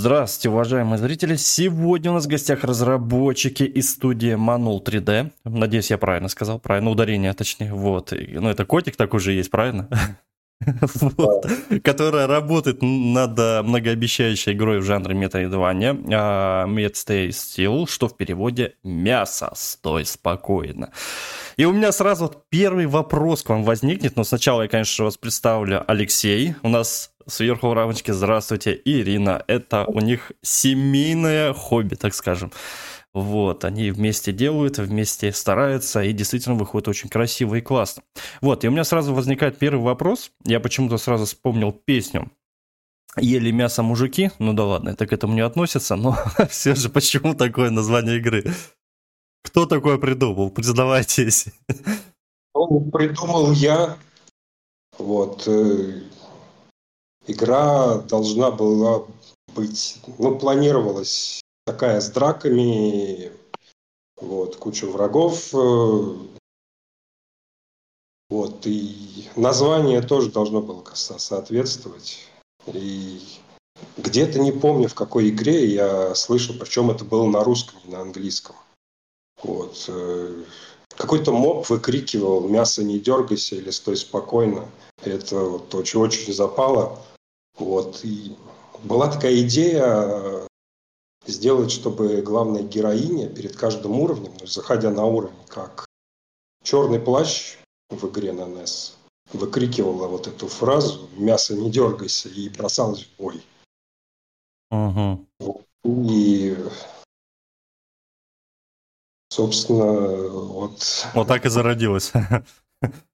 Здравствуйте, уважаемые зрители. Сегодня у нас в гостях разработчики из студии Manul 3D. Надеюсь, я правильно сказал, правильно, ударение точнее. Вот. Ну, это котик такой же есть, правильно? вот, которая работает над э, многообещающей игрой в жанре метроидвания uh, Mad Stay Still, что в переводе «Мясо, стой спокойно». И у меня сразу первый вопрос к вам возникнет, но сначала я, конечно, вас представлю Алексей. У нас сверху в рамочке «Здравствуйте», Ирина. Это у них семейное хобби, так скажем. Вот, они вместе делают, вместе стараются, и действительно выходит очень красиво и классно. Вот, и у меня сразу возникает первый вопрос. Я почему-то сразу вспомнил песню Ели мясо мужики, ну да ладно, это к этому не относится, но все же почему такое название игры? Кто такое придумал? Признавайтесь. Ну, придумал я. Вот. Игра должна была быть, ну, планировалась такая с драками, вот, куча врагов. Э, вот, и название тоже должно было соответствовать. И где-то не помню, в какой игре я слышал, причем это было на русском, не на английском. Вот. Э, какой-то моб выкрикивал «мясо не дергайся» или «стой спокойно». Это вот очень-очень запало. Вот. И была такая идея сделать, чтобы главная героиня перед каждым уровнем, заходя на уровень, как черный плащ в игре на NES, выкрикивала вот эту фразу «мясо не дергайся» и бросалась в бой. Угу. И, собственно, вот... Вот так и зародилось.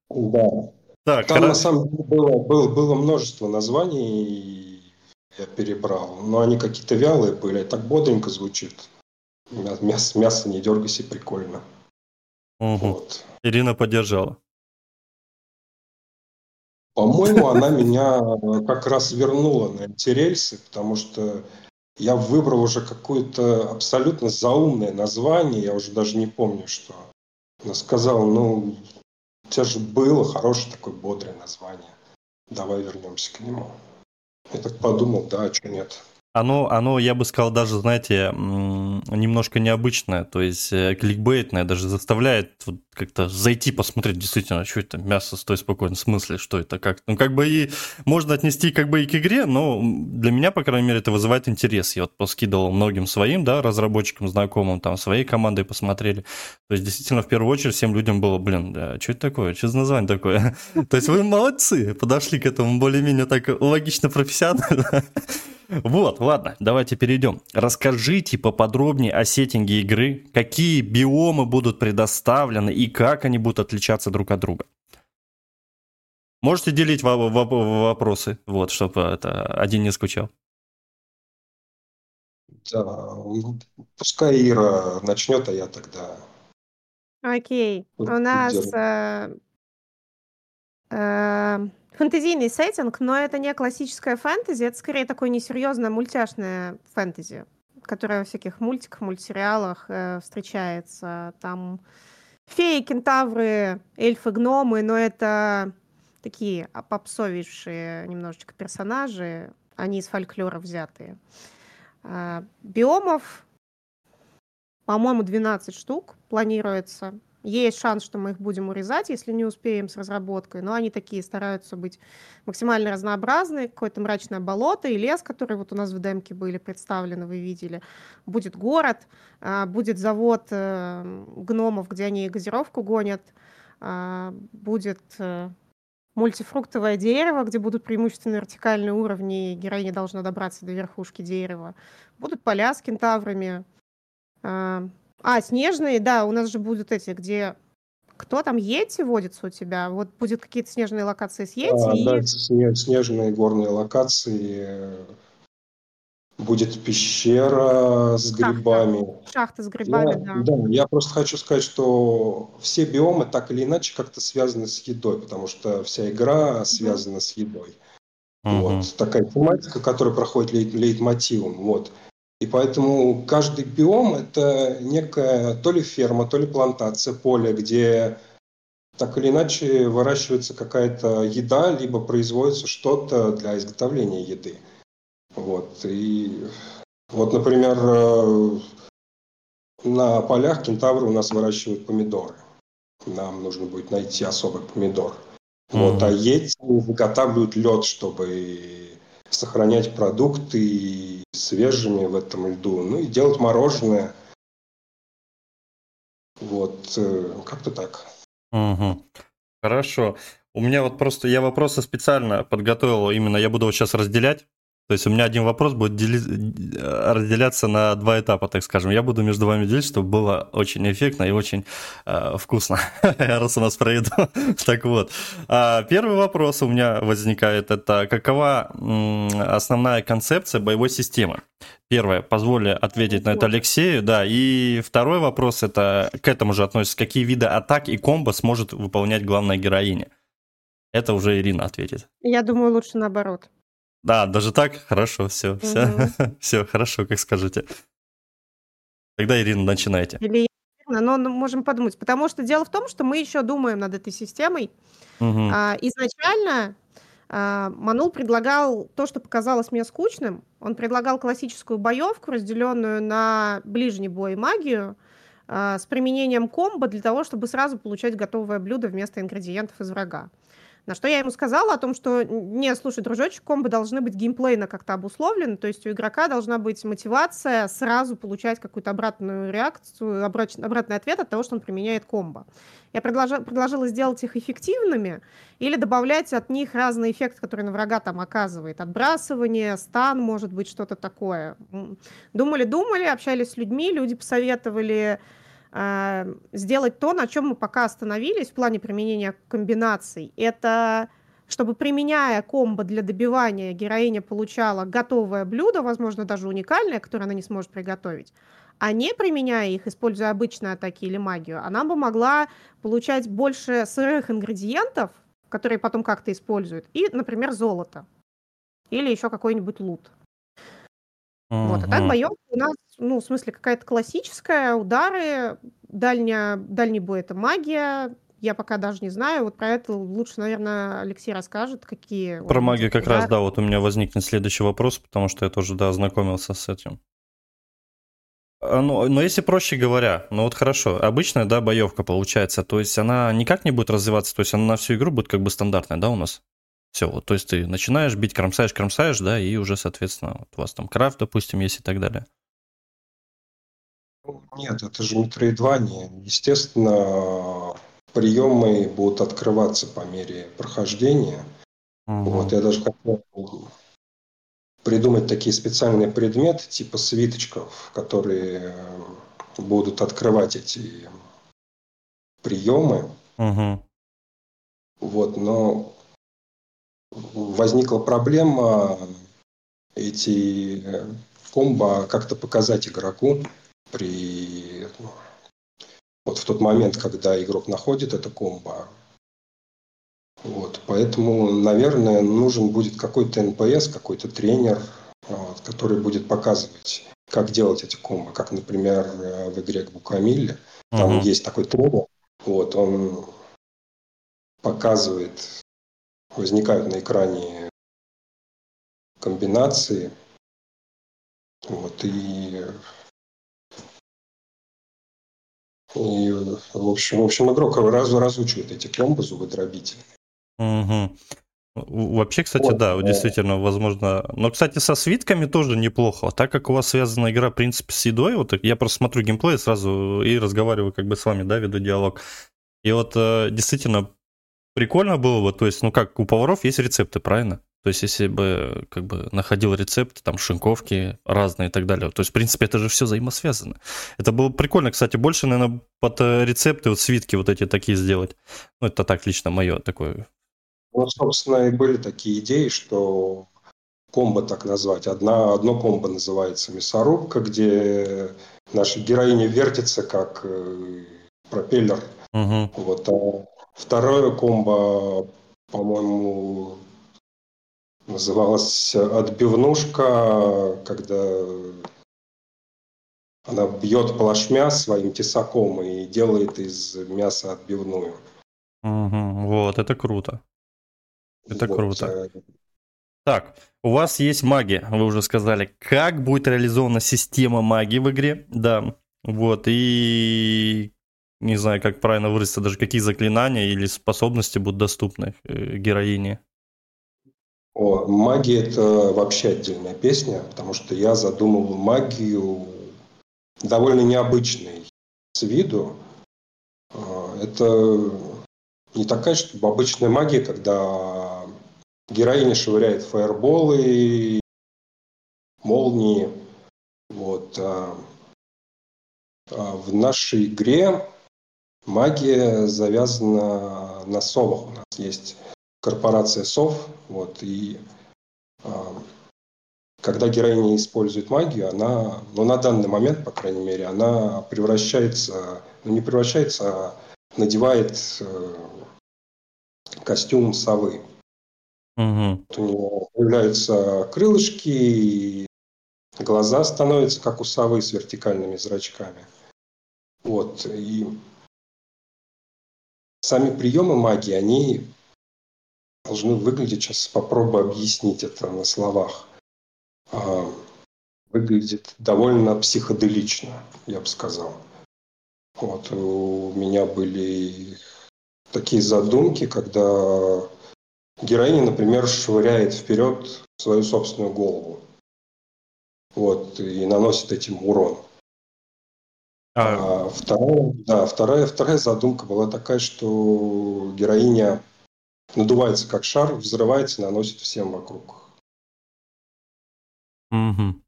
Да. Так, Там, хра... на самом деле, было, было, было множество названий, я перебрал. Но они какие-то вялые были, так бодренько звучит. Мясо, мясо не дергайся, прикольно. Угу. Вот. Ирина поддержала. По-моему, она меня как раз вернула на эти рельсы, потому что я выбрал уже какое-то абсолютно заумное название, я уже даже не помню, что. Она сказала, ну, тебя же было хорошее такое бодрое название. Давай вернемся к нему. Я так подумал, да, а что нет. Оно, оно, я бы сказал, даже, знаете, немножко необычное, то есть э, кликбейтное, даже заставляет вот как-то зайти посмотреть, действительно, что это мясо, стой спокойно, в смысле, что это, как Ну, как бы и можно отнести как бы и к игре, но для меня, по крайней мере, это вызывает интерес. Я вот поскидывал многим своим, да, разработчикам, знакомым, там, своей командой посмотрели. То есть, действительно, в первую очередь всем людям было, блин, да, что это такое, что за название такое? То есть вы молодцы, подошли к этому более-менее так логично, профессионально. Вот, ладно, давайте перейдем. Расскажите поподробнее о сеттинге игры, какие биомы будут предоставлены и как они будут отличаться друг от друга. Можете делить вопросы, вот, чтобы это один не скучал. Да, пускай Ира начнет, а я тогда. Окей, у нас э, Фэнтезийный сеттинг, но это не классическая фэнтези, это скорее такое несерьезное мультяшное фэнтези, которое во всяких мультиках, мультсериалах э, встречается. Там феи, кентавры, эльфы, гномы, но это такие попсовейшие немножечко персонажи, они из фольклора взятые. Э, биомов, по-моему, 12 штук планируется. Есть шанс, что мы их будем урезать, если не успеем с разработкой, но они такие стараются быть максимально разнообразны. Какое-то мрачное болото и лес, которые вот у нас в демке были представлены, вы видели. Будет город, а, будет завод э, гномов, где они газировку гонят, а, будет э, мультифруктовое дерево, где будут преимущественно вертикальные уровни, и героиня должна добраться до верхушки дерева. Будут поля с кентаврами, а, снежные, да, у нас же будут эти, где кто там, Йети водится у тебя? Вот будет какие-то снежные локации с Йети? А, и... Да, снежные горные локации. Будет пещера с Шахта. грибами. Шахта с грибами, я, да. Да, я просто хочу сказать, что все биомы так или иначе как-то связаны с едой, потому что вся игра связана mm-hmm. с едой. Mm-hmm. Вот. Такая тематика, которая проходит лейт- лейтмотивом. Вот. И поэтому каждый биом – это некая то ли ферма, то ли плантация, поле, где так или иначе выращивается какая-то еда, либо производится что-то для изготовления еды. Вот. И Вот, например, э, на полях кентавры у нас выращивают помидоры. Нам нужно будет найти особый помидор. Mm-hmm. Вот, а эти выготавливают лед, чтобы сохранять продукты свежими в этом льду. Ну и делать мороженое. Вот, э, как-то так. Угу. Хорошо. У меня вот просто, я вопросы специально подготовил, именно я буду вот сейчас разделять. То есть у меня один вопрос будет дели... разделяться на два этапа, так скажем. Я буду между вами делить, чтобы было очень эффектно и очень э, вкусно, раз у нас про еду. так вот, а, первый вопрос у меня возникает, это какова основная концепция боевой системы? Первое, позволю ответить на это Алексею, да, и второй вопрос, это к этому же относится, какие виды атак и комбо сможет выполнять главная героиня? Это уже Ирина ответит. Я думаю, лучше наоборот. Да, даже так? Хорошо, все, все, угу. все, хорошо, как скажете. Тогда, Ирина, начинайте. Или но ну, можем подумать. Потому что дело в том, что мы еще думаем над этой системой. Угу. А, изначально а, Манул предлагал то, что показалось мне скучным. Он предлагал классическую боевку, разделенную на ближний бой и магию, а, с применением комбо для того, чтобы сразу получать готовое блюдо вместо ингредиентов из врага. На что я ему сказала о том, что, не, слушай, дружочек, комбо должны быть геймплейно как-то обусловлены, то есть у игрока должна быть мотивация сразу получать какую-то обратную реакцию, обратный ответ от того, что он применяет комбо. Я предложила, предложила сделать их эффективными или добавлять от них разные эффекты, которые на врага там оказывает. Отбрасывание, стан, может быть, что-то такое. Думали-думали, общались с людьми, люди посоветовали сделать то, на чем мы пока остановились в плане применения комбинаций. Это чтобы, применяя комбо для добивания, героиня получала готовое блюдо, возможно, даже уникальное, которое она не сможет приготовить. А не применяя их, используя обычные атаки или магию, она бы могла получать больше сырых ингредиентов, которые потом как-то используют, и, например, золото. Или еще какой-нибудь лут. Uh-huh. Вот. А так боевка у нас, ну, в смысле, какая-то классическая, удары, дальняя, дальний бой — это магия, я пока даже не знаю. Вот про это лучше, наверное, Алексей расскажет, какие... Про магию как раз, да, вот у меня возникнет следующий вопрос, потому что я тоже, да, ознакомился с этим. А, ну, но если проще говоря, ну вот хорошо, обычная, да, боевка получается, то есть она никак не будет развиваться, то есть она на всю игру будет как бы стандартная, да, у нас? Все, вот, то есть ты начинаешь бить, кромсаешь, кромсаешь, да, и уже, соответственно, вот у вас там крафт, допустим, есть и так далее. Нет, это же метроидвания. Естественно, приемы будут открываться по мере прохождения. Угу. Вот, я даже хотел придумать такие специальные предметы, типа свиточков, которые будут открывать эти приемы. Угу. Вот, но возникла проблема эти э, комбо как-то показать игроку при вот в тот момент, когда игрок находит это комбо. Вот, поэтому, наверное, нужен будет какой-то NPC, какой-то тренер, вот, который будет показывать, как делать эти комбо, как, например, э, в игре Guacamelee. Там uh-huh. есть такой тренер, вот, он показывает возникают на экране комбинации. Вот, и, и в общем, в общем, игрок раз, разучивает эти комбо зубодробители. Угу. Вообще, кстати, вот, да, да, действительно, возможно. Но, кстати, со свитками тоже неплохо. Так как у вас связана игра, в принципе, с едой, вот я просто смотрю геймплей сразу и разговариваю как бы с вами, да, веду диалог. И вот э, действительно прикольно было бы, то есть, ну как, у поваров есть рецепты, правильно? То есть, если бы как бы находил рецепт, там, шинковки разные и так далее. То есть, в принципе, это же все взаимосвязано. Это было прикольно, кстати, больше, наверное, под э, рецепты, вот свитки вот эти такие сделать. Ну, это так лично мое такое. Ну, собственно, и были такие идеи, что комбо так назвать. Одна, одно комбо называется мясорубка, где наша героиня вертится как э, пропеллер. Угу. Вот, а Второе комбо, по-моему, называлось отбивнушка, когда она бьет плашмя своим тесаком и делает из мяса отбивную. Угу, вот, это круто. Это вот. круто. Э, Так, у вас есть магия, вы уже сказали. Как будет реализована система магии в игре? Да, вот, и не знаю, как правильно выразиться, даже какие заклинания или способности будут доступны э, героине? О, магия – это вообще отдельная песня, потому что я задумывал магию довольно необычной с виду. А, это не такая, чтобы обычная магия, когда героиня швыряет фаерболы, молнии. Вот. А, а в нашей игре магия завязана на совах. У нас есть корпорация сов, вот, и а, когда героиня использует магию, она, ну, на данный момент, по крайней мере, она превращается, ну, не превращается, а надевает э, костюм совы. Угу. Вот у нее появляются крылышки, и глаза становятся как у совы с вертикальными зрачками. Вот, и сами приемы магии, они должны выглядеть, сейчас попробую объяснить это на словах, а, выглядит довольно психоделично, я бы сказал. Вот, у меня были такие задумки, когда героиня, например, швыряет вперед свою собственную голову. Вот, и наносит этим урон. А... А вторая, да, вторая, вторая задумка была такая, что героиня надувается как шар, взрывается, наносит всем вокруг. Угу.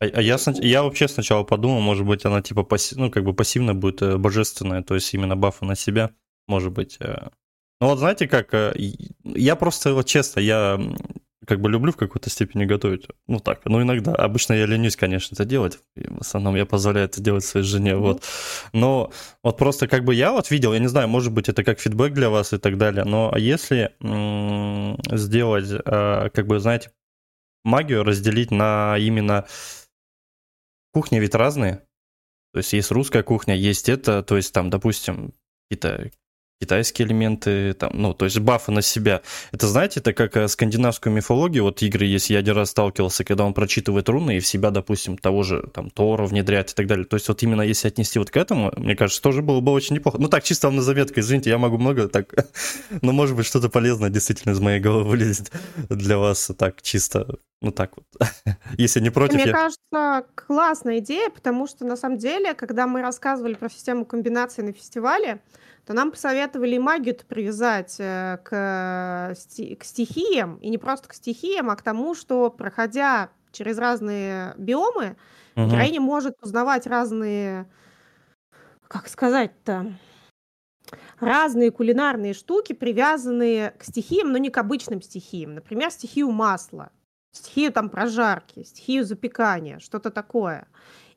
А, а я, я вообще сначала подумал, может быть, она типа пассив, ну, как бы пассивно будет э, божественная, то есть именно бафы на себя, может быть. Э. Ну вот знаете как, э, я просто, вот честно, я как бы люблю в какой-то степени готовить. Ну так, ну иногда. Обычно я ленюсь, конечно, это делать. И в основном я позволяю это делать своей жене, mm-hmm. вот. Но вот просто как бы я вот видел, я не знаю, может быть, это как фидбэк для вас и так далее, но если м- сделать, э, как бы, знаете, магию разделить на именно... Кухни ведь разные. То есть есть русская кухня, есть это, то есть там, допустим, какие-то китайские элементы, там, ну, то есть бафы на себя. Это, знаете, это как э, скандинавскую мифологию, вот игры есть, я один раз сталкивался, когда он прочитывает руны и в себя, допустим, того же, там, Тора внедряет и так далее. То есть вот именно если отнести вот к этому, мне кажется, тоже было бы очень неплохо. Ну, так, чисто на заметку, извините, я могу много так, но, может быть, что-то полезное действительно из моей головы вылезет для вас так чисто ну так вот. Если не против, Мне я... кажется, классная идея, потому что на самом деле, когда мы рассказывали про систему комбинаций на фестивале, то нам посоветовали магию привязать э, к, к стихиям, и не просто к стихиям, а к тому, что, проходя через разные биомы, угу. героиня может узнавать разные, как сказать-то, разные кулинарные штуки, привязанные к стихиям, но не к обычным стихиям. Например, стихию масла, стихию там прожарки, стихию запекания, что-то такое.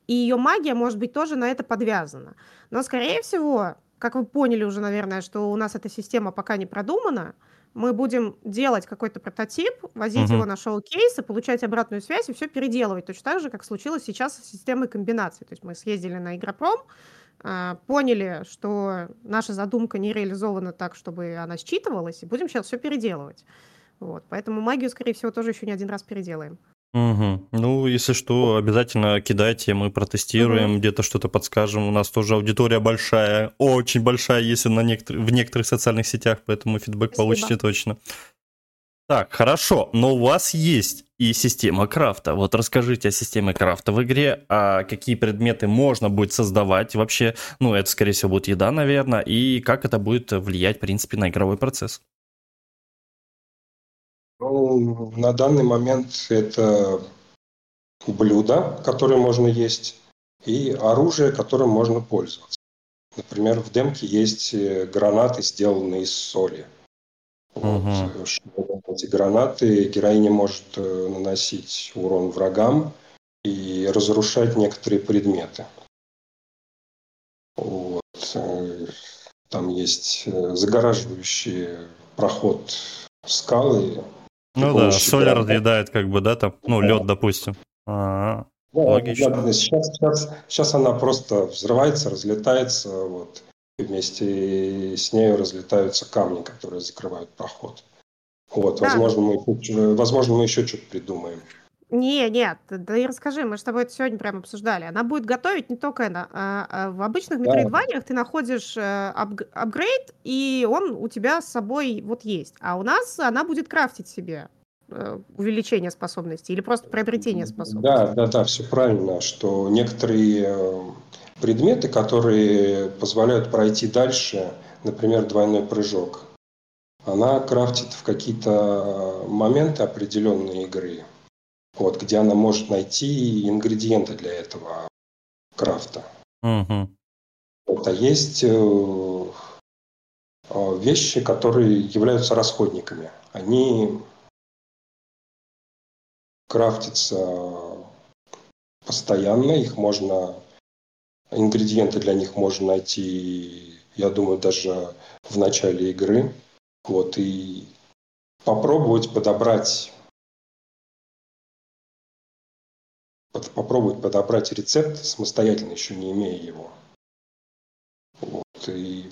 И ее магия может быть тоже на это подвязана. Но, скорее всего, как вы поняли уже, наверное, что у нас эта система пока не продумана, мы будем делать какой-то прототип, возить угу. его на шоу-кейсы, получать обратную связь и все переделывать. Точно так же, как случилось сейчас с системой комбинации. То есть мы съездили на Игропром, а, поняли, что наша задумка не реализована так, чтобы она считывалась, и будем сейчас все переделывать. Вот. Поэтому магию, скорее всего, тоже еще не один раз переделаем. Угу. Ну, если что, обязательно кидайте, мы протестируем, угу. где-то что-то подскажем. У нас тоже аудитория большая, очень большая, если на некотор... в некоторых социальных сетях, поэтому фидбэк Спасибо. получите точно. Так, хорошо, но у вас есть и система крафта. Вот расскажите о системе крафта в игре, а какие предметы можно будет создавать вообще. Ну, это, скорее всего, будет еда, наверное, и как это будет влиять, в принципе, на игровой процесс. Ну, на данный момент это блюда, которые можно есть, и оружие, которым можно пользоваться. Например, в демке есть э, гранаты, сделанные из соли. Вот. Угу. Эти гранаты героиня может э, наносить урон врагам и разрушать некоторые предметы. Вот. Э, там есть загораживающий проход скалы, ну да, соль разъедает как бы, да, там, ну, лед, допустим. А, да, логично. Да, сейчас, сейчас, сейчас она просто взрывается, разлетается, вот, и вместе с нею разлетаются камни, которые закрывают проход. Вот, Да. возможно, мы, возможно, мы еще что-то придумаем. Не, нет, да и расскажи, мы с тобой это сегодня прямо обсуждали. Она будет готовить не только это. а, а в обычных метроидваниях ты находишь э, апг- апгрейд, и он у тебя с собой вот есть. А у нас она будет крафтить себе э, увеличение способностей или просто приобретение способностей. Да, да, да, все правильно, что некоторые э, предметы, которые позволяют пройти дальше, например, двойной прыжок, она крафтит в какие-то моменты определенной игры, вот, где она может найти ингредиенты для этого крафта. Мгм. Вот, а есть э, э, вещи, которые являются расходниками. Они крафтятся постоянно, их можно, ингредиенты для них можно найти, я думаю, даже в начале игры. Вот, и попробовать подобрать попробовать подобрать рецепт самостоятельно, еще не имея его. Вот, и.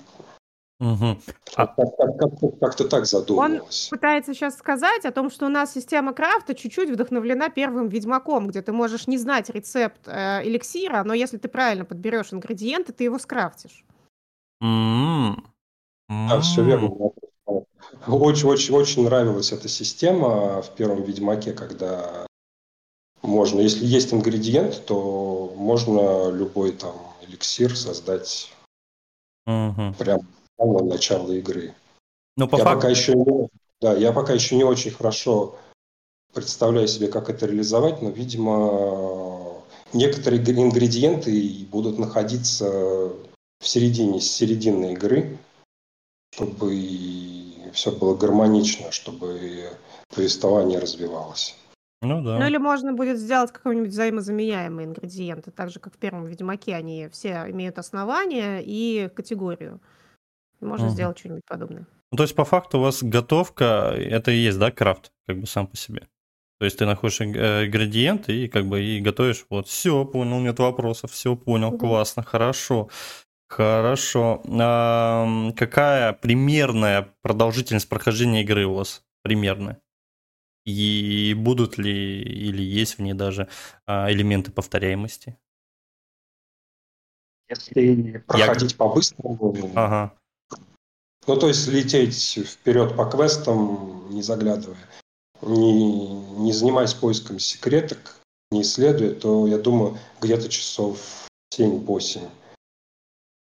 А- как- как-то так задумывалось. Пытается сейчас сказать о том, что у нас система крафта чуть-чуть вдохновлена первым Ведьмаком, где ты можешь не знать рецепт э, эликсира, но если ты правильно подберешь ингредиенты, ты его скрафтишь. М. Да, все верно. Очень-очень-очень нравилась эта система в первом Ведьмаке, когда можно, если есть ингредиент, то можно любой там эликсир создать Мгм. прямо с самого начала игры. Ну, по я факту... пока еще не, да, я пока еще не очень хорошо представляю себе, как это реализовать, но, видимо, некоторые ингредиенты будут находиться в середине, середины игры, чтобы все было гармонично, чтобы повествование развивалось. Ну да. Ну или можно будет сделать какой-нибудь взаимозаменяемый ингредиент, так же как в первом Ведьмаке они все имеют основание и категорию. Можно Мгм. сделать что-нибудь подобное. Ну, то есть, по факту, у вас готовка, это и есть, да, крафт, как бы сам по себе. То есть ты находишь ин- э, ингредиенты и как бы и готовишь. Вот, все, понял, нет вопросов, все понял, Мгм. классно, хорошо. Хорошо. Ам, какая примерная продолжительность прохождения игры у вас? Примерная. И будут ли или есть в ней даже а, элементы повторяемости? Если проходить по-быстрому, Ага. ну то есть лететь вперед по квестам, не заглядывая, не, не занимаясь поиском секреток, не исследуя, то я думаю, где-то часов 7-8.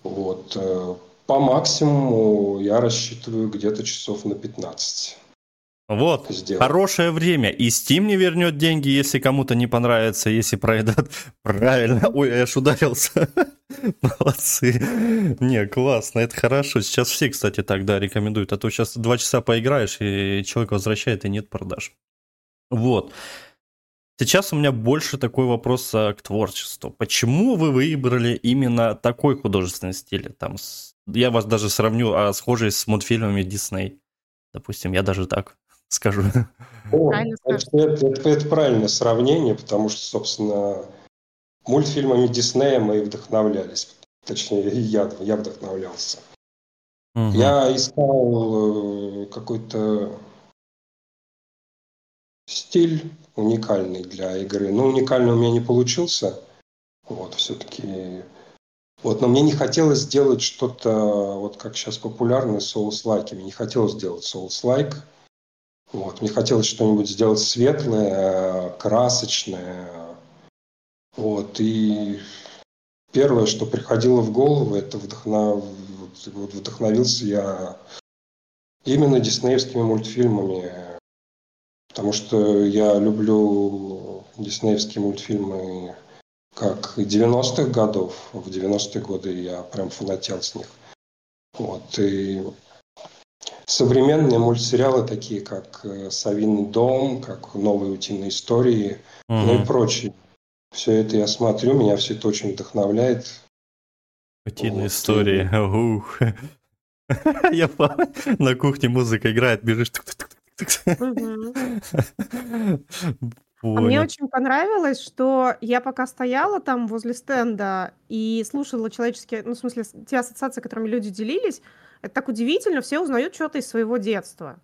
Вот. э, По максимуму я рассчитываю где-то часов на 15. Вот, сделать. хорошее время. И Steam не вернет деньги, если кому-то не понравится, если пройдет правильно. Ой, я аж ударился. Молодцы. Не, классно, это хорошо. Сейчас все, кстати, так, да, рекомендуют. А то сейчас два часа поиграешь, и человек возвращает, и нет продаж. Вот. Сейчас у меня больше такой вопрос а, к творчеству. Почему вы выбрали именно такой художественный стиль? Там, я вас даже сравню, а, схожий с мультфильмами Дисней. Допустим, я даже так скажу. О, это, это- это- правильное сравнение, потому что, собственно, мультфильмами Диснея мы и вдохновлялись. Точнее, я, я вдохновлялся. Мгм. Я искал э, какой-то стиль уникальный для игры. Но уникальный у меня не получился. Вот, все-таки. Вот, но мне не хотелось сделать что-то, вот как сейчас популярно, Souls-like. Мне не хотелось сделать Souls-like. Вот, мне хотелось что-нибудь сделать светлое, красочное. Вот, и первое, что приходило в голову, это вдохнов... вот вдохновился я именно диснеевскими мультфильмами, потому что я люблю диснеевские мультфильмы как 90-х годов. В 90-е годы я прям фанател с них. Вот, и современные мультсериалы, такие как э, «Совиный дом», как «Новые утиные истории», ну и прочее. Все это я смотрю, меня все это очень вдохновляет. Утиные Вот, истории. Ух. Я на кухне музыка играет, бежишь. А мне очень понравилось, что я пока стояла там возле стенда и слушала человеческие, ну, в смысле, те ассоциации, которыми люди делились, это так удивительно, все узнают что-то из своего детства.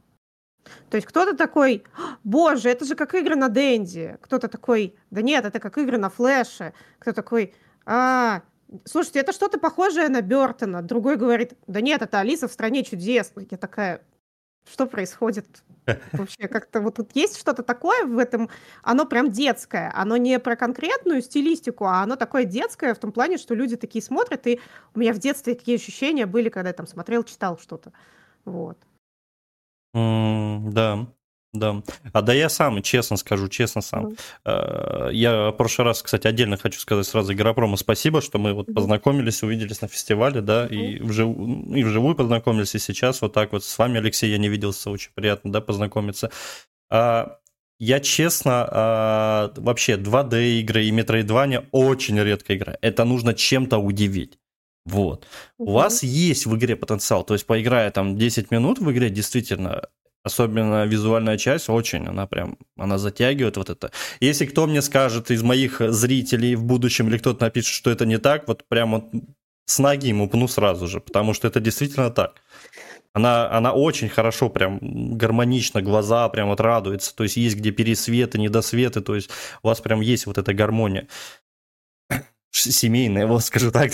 То есть кто-то такой, боже, это же как игры на Денди. Кто-то такой, да нет, это как игры на флеше. Кто такой, а, слушайте, это что-то похожее на Бертона. Другой говорит, да нет, это Алиса в стране чудес. Я такая, что происходит вообще? Как-то вот тут есть что-то такое в этом, оно прям детское, оно не про конкретную стилистику, а оно такое детское в том плане, что люди такие смотрят, и у меня в детстве такие ощущения были, когда я там смотрел, читал что-то. Вот. М, Да, да. А да я сам, честно скажу, честно сам. Э, Я в прошлый раз, кстати, отдельно хочу сказать сразу Игропрому спасибо, что мы вот Мгм. познакомились, увиделись на фестивале, да, и, вжив... и вживую познакомились, и сейчас вот так вот с вами, Алексей, я не виделся, очень приятно, да, познакомиться. А, Я честно, а, вообще 2D игры и Metroidvania очень редко играю. Это нужно чем-то удивить. Вот. У Мгм. вас есть в игре потенциал, то есть поиграя там 10 минут в игре, действительно, особенно визуальная часть, очень, она прям, она затягивает вот это. Если кто мне скажет из моих зрителей в будущем, или кто-то напишет, что это не так, вот прям вот с ноги ему пну сразу же, потому что это действительно так. Она, она очень хорошо, прям гармонично, глаза прям вот радуются, то есть есть где пересветы, недосветы, то есть у вас прям есть вот эта гармония. Семейная, вот скажу так.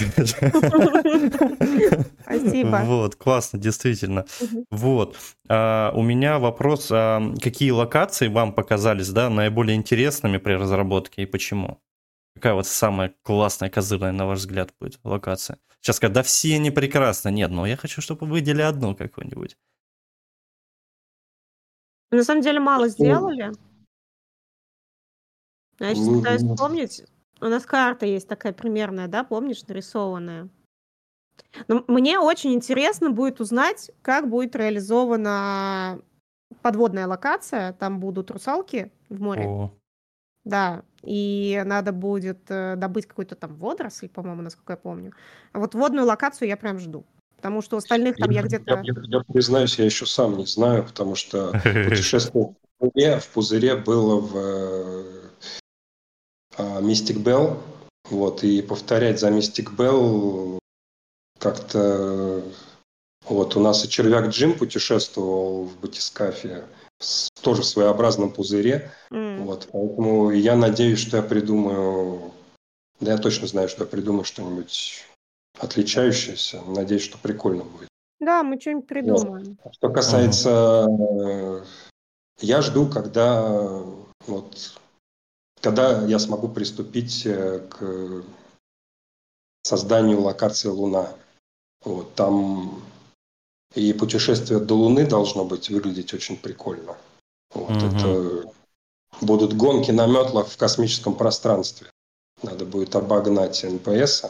Спасибо. Вот, классно, действительно. Вот. А, у меня вопрос, а, какие локации вам показались, да, наиболее интересными при разработке и почему? Какая вот самая классная, козырная, на ваш взгляд, будет локация? Сейчас когда все они прекрасны. Нет, но я хочу, чтобы вы выделили одну какую-нибудь. На самом деле мало сделали. Я сейчас Ну, пытаюсь ну. вспомнить. У нас карта есть такая примерная, да, помнишь, нарисованная. Но мне очень интересно будет узнать, как будет реализована подводная локация. Там будут русалки в море. О, Да, и надо будет э, добыть какой-то там водоросль, по-моему, насколько я помню. А вот водную локацию я прям жду. Потому что у остальных там я где-то... я, я признаюсь, я еще сам не знаю, потому что путешествие в пузыре, в пузыре было в э, Mystic Bell, вот, и повторять за Mystic Bell как-то... Вот, у нас и червяк Джим путешествовал в батискафе, с- тоже в своеобразном пузыре, М, вот, поэтому я надеюсь, что я придумаю, да я точно знаю, что я придумаю что-нибудь отличающееся, надеюсь, что прикольно будет. Да, мы что-нибудь придумаем. Что касается, э, я жду, когда вот, когда я смогу приступить э, к созданию локации Луна. Вот там и путешествие до Луны должно быть выглядеть очень прикольно. Вот Мгм. это будут гонки на метлах в космическом пространстве. Надо будет обогнать NPC.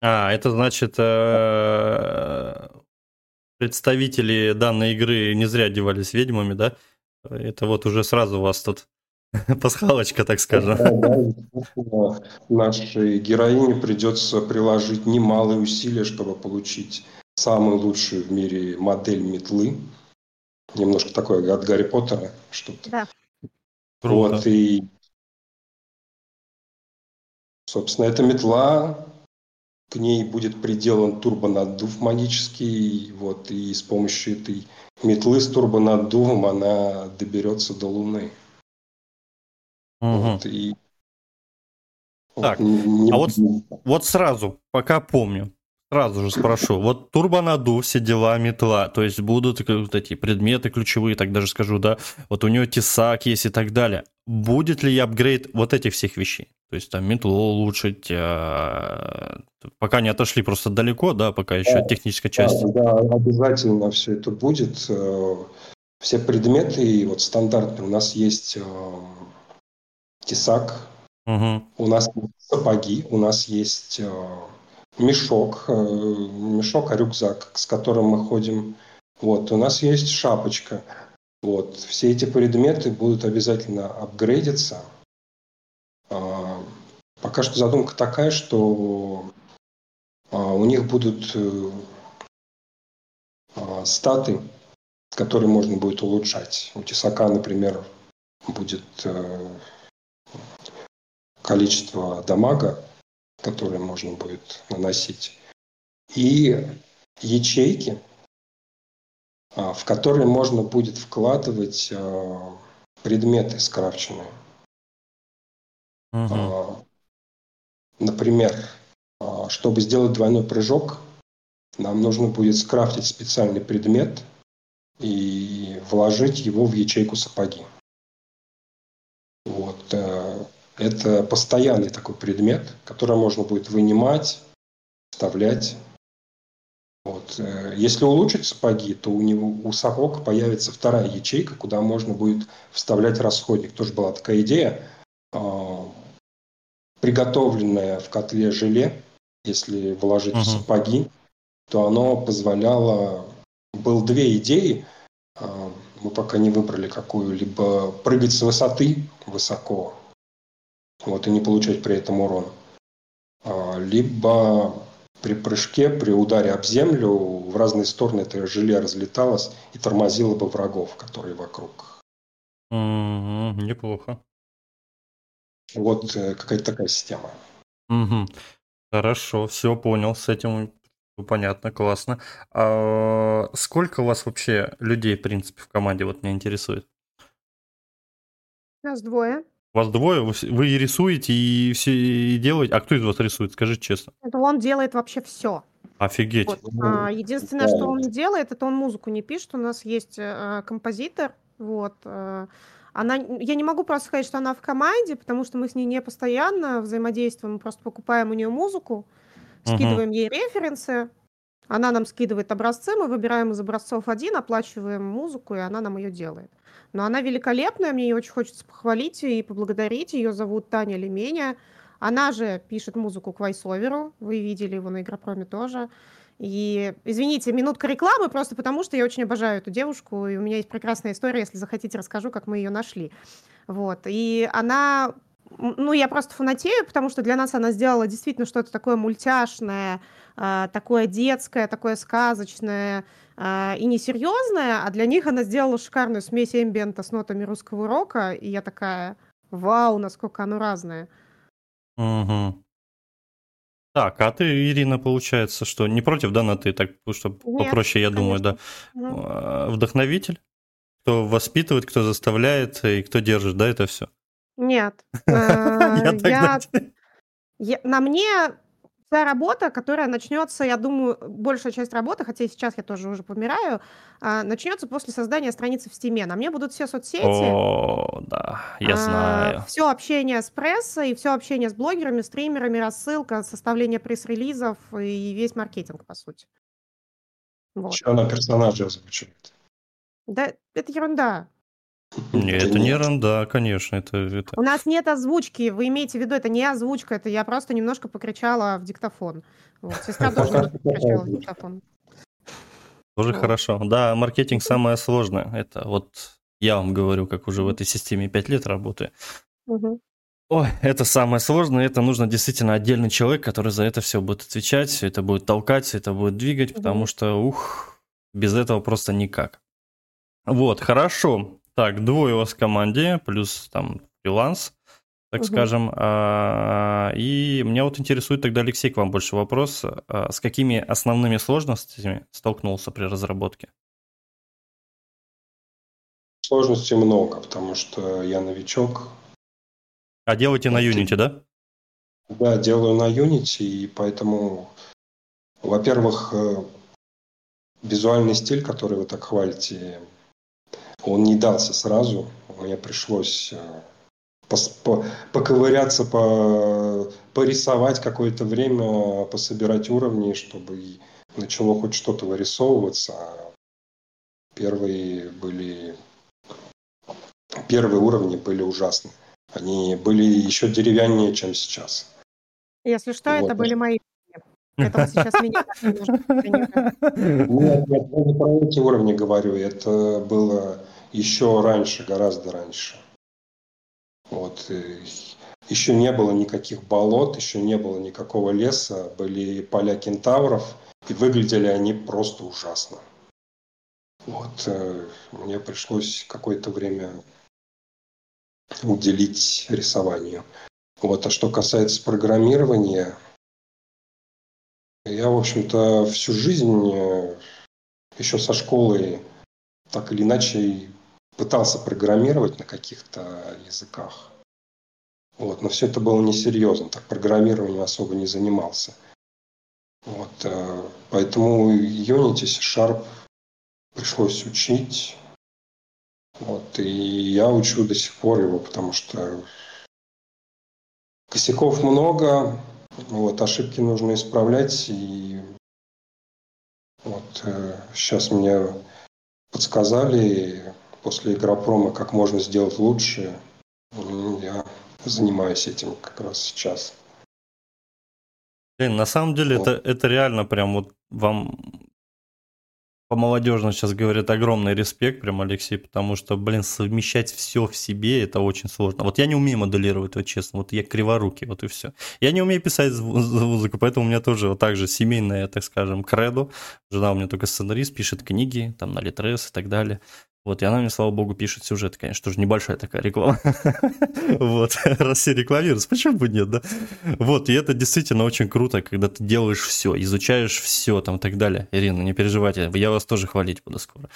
А, это значит, э, представители данной игры не зря одевались ведьмами, да? Это вот уже сразу у вас тут пасхалочка, так скажем. Нашей героине придется приложить немалые усилия, чтобы получить самую лучшую в мире модель метлы. Немножко такое от Гарри Поттера что-то. Да. Круто. Вот, и, собственно, эта метла, к ней будет приделан турбонаддув магический, вот, и с помощью этой метлы с турбонаддувом она доберется до Луны. Мгм. Вот, и... Так, не- а вот Вот сразу, пока помню, сразу же спрошу. Вот турбонадув, все дела, метла, то есть будут вот эти предметы ключевые, так даже скажу, да, вот у него тесак есть и так далее. Будет ли апгрейд вот этих всех вещей? То есть там метлу улучшить, а, пока не отошли просто далеко, да, пока еще от технической части. Да, да, обязательно все это будет. Э, Все предметы, и вот стандартные, у нас есть э, тесак, Мгм. у нас есть сапоги, у нас есть э, мешок, э, мешок, а рюкзак, с которым мы ходим. Вот, у нас есть шапочка. Вот, все эти предметы будут обязательно апгрейдиться. А, Пока что задумка такая, что а, у них будут э, а, статы, которые можно будет улучшать. У тесака, например, будет э, количество дамага, которое можно будет наносить. И ячейки а, в который можно будет вкладывать а, предметы скрафченные. Угу. Например, чтобы сделать двойной прыжок, нам нужно будет скрафтить специальный предмет и вложить его в ячейку сапоги. Э, это постоянный такой предмет, который можно будет вынимать, вставлять вот. Э, если улучшить сапоги, то у него у сапог появится вторая ячейка, куда можно будет вставлять расходник. Тоже была такая идея, а, приготовленное в котле желе, если вложить uh-huh. в сапоги, то оно позволяло... Был две идеи, а, мы пока не выбрали какую, либо прыгать с высоты высоко, вот, и не получать при этом урон, а, либо при прыжке, при ударе об землю в разные стороны это желе разлеталось и тормозило бы врагов, которые вокруг. Mm-hmm, неплохо. Вот э, какая-то такая система. Угу. Хорошо, все понял, с этим понятно, классно. А сколько у вас вообще людей, в принципе, в команде, вот меня интересует? Нас двое. Вас двое, вы, вы рисуете и все и делаете. А кто из вас рисует, скажите честно? Это он делает вообще все. Офигеть. Вот. А, единственное, что он делает, это он музыку не пишет. У нас есть э, композитор. Вот. Э, она, я не могу просто сказать, что она в команде, потому что мы с ней не постоянно взаимодействуем. Мы просто покупаем у нее музыку, скидываем uh-huh. ей референсы. Она нам скидывает образцы, мы выбираем из образцов один, оплачиваем музыку, и она нам ее делает. Но она великолепная, мне ее очень хочется похвалить и поблагодарить. Ее зовут Таня Леменя. Она же пишет музыку к вайсоверу. Вы видели его на Игропроме тоже. И, извините, минутка рекламы, просто потому что я очень обожаю эту девушку, и у меня есть прекрасная история, если захотите, расскажу, как мы ее нашли. Вот. И она ну, я просто фанатею, потому что для нас она сделала действительно что-то такое мультяшное, такое детское, такое сказочное а, и несерьезное, а для них она сделала шикарную смесь эмбиента с нотами русского рока, и я такая, вау, насколько оно разное. Угу. Так, а ты, Ирина, получается, что не против, да, на ты, так, чтобы Нет, попроще, я конечно. думаю, да. Угу. Вдохновитель? Кто воспитывает, кто заставляет и кто держит, да, это все? Нет. Я э, на мне вся работа, которая начнется, я думаю, большая часть работы, хотя и сейчас я тоже уже помираю, а, начнется после создания страницы в Стиме. На мне будут все соцсети. О, да, я а, знаю. Все общение с прессой, все общение с блогерами, стримерами, рассылка, составление пресс-релизов и весь маркетинг, по сути. Вот. Еще она персонажа озвучивает. Да, это ерунда. Нет, это не ерунда, конечно. Это, это... У нас нет озвучки. Вы имеете в виду, это не озвучка, это я просто немножко покричала в диктофон. Вот, сестра тоже немножко покричала в диктофон. Тоже хорошо. Да, маркетинг самое сложное. Это вот я вам говорю, как уже в этой системе 5 лет работаю. Угу. Ой, это самое сложное, это нужно действительно отдельный человек, который за это все будет отвечать, все это будет толкать, все это будет двигать, угу. потому что, ух, без этого просто никак. Вот, хорошо. Так, двое у вас в команде, плюс там фриланс, так угу. скажем. А, и меня вот интересует тогда, Алексей, к вам больше вопрос. А, с какими основными сложностями столкнулся при разработке? Сложностей много, потому что я новичок. А делаете на Unity, да? Да, делаю на Unity, и поэтому, во-первых, э, визуальный стиль, который вы так хвалите, он не дался сразу. Мне пришлось э, поковыряться, по, порисовать какое-то время, пособирать уровни, чтобы начало хоть что-то вырисовываться. Первые были... Первые уровни были ужасны. Они были еще деревяннее, чем сейчас. Если что, вот. это были мои это сейчас меня Нет, нет, я не про эти уровни говорю. Это было еще раньше, гораздо раньше. Вот. Еще не было никаких болот, еще не было никакого леса, были поля кентавров, и выглядели они просто ужасно. Вот. Э, мне пришлось какое-то время уделить рисованию. Вот. А что касается программирования, я, в общем-то, всю жизнь, э, еще со школы так или иначе пытался программировать на каких-то языках. Вот, но все это было несерьезно, так программированием особо не занимался. Вот, э, поэтому Unity, C-Sharp пришлось учить. Вот, и я учу до сих пор его, потому что косяков много, вот, ошибки нужно исправлять, и вот э, сейчас мне подсказали после игропрома, как можно сделать лучше. Я занимаюсь этим как раз сейчас. Блин, на самом деле вот. это, это реально прям вот вам по молодежно сейчас говорят огромный респект, прям, Алексей, потому что, блин, совмещать все в себе это очень сложно. Вот я не умею моделировать, вот честно, вот я криворукий, вот и все. Я не умею писать музыку, поэтому у меня тоже вот так же семейное, так скажем, кредо. Жена у меня только сценарист, пишет книги, там, на Литрес и так далее. Вот, и она мне, слава богу, пишет сюжет, конечно, тоже небольшая такая реклама. Вот, раз все рекламируются, почему бы нет, да? Вот, и это действительно очень круто, когда ты делаешь все, изучаешь все там и так далее. Ирина, не переживайте, я вас тоже хвалить буду скоро.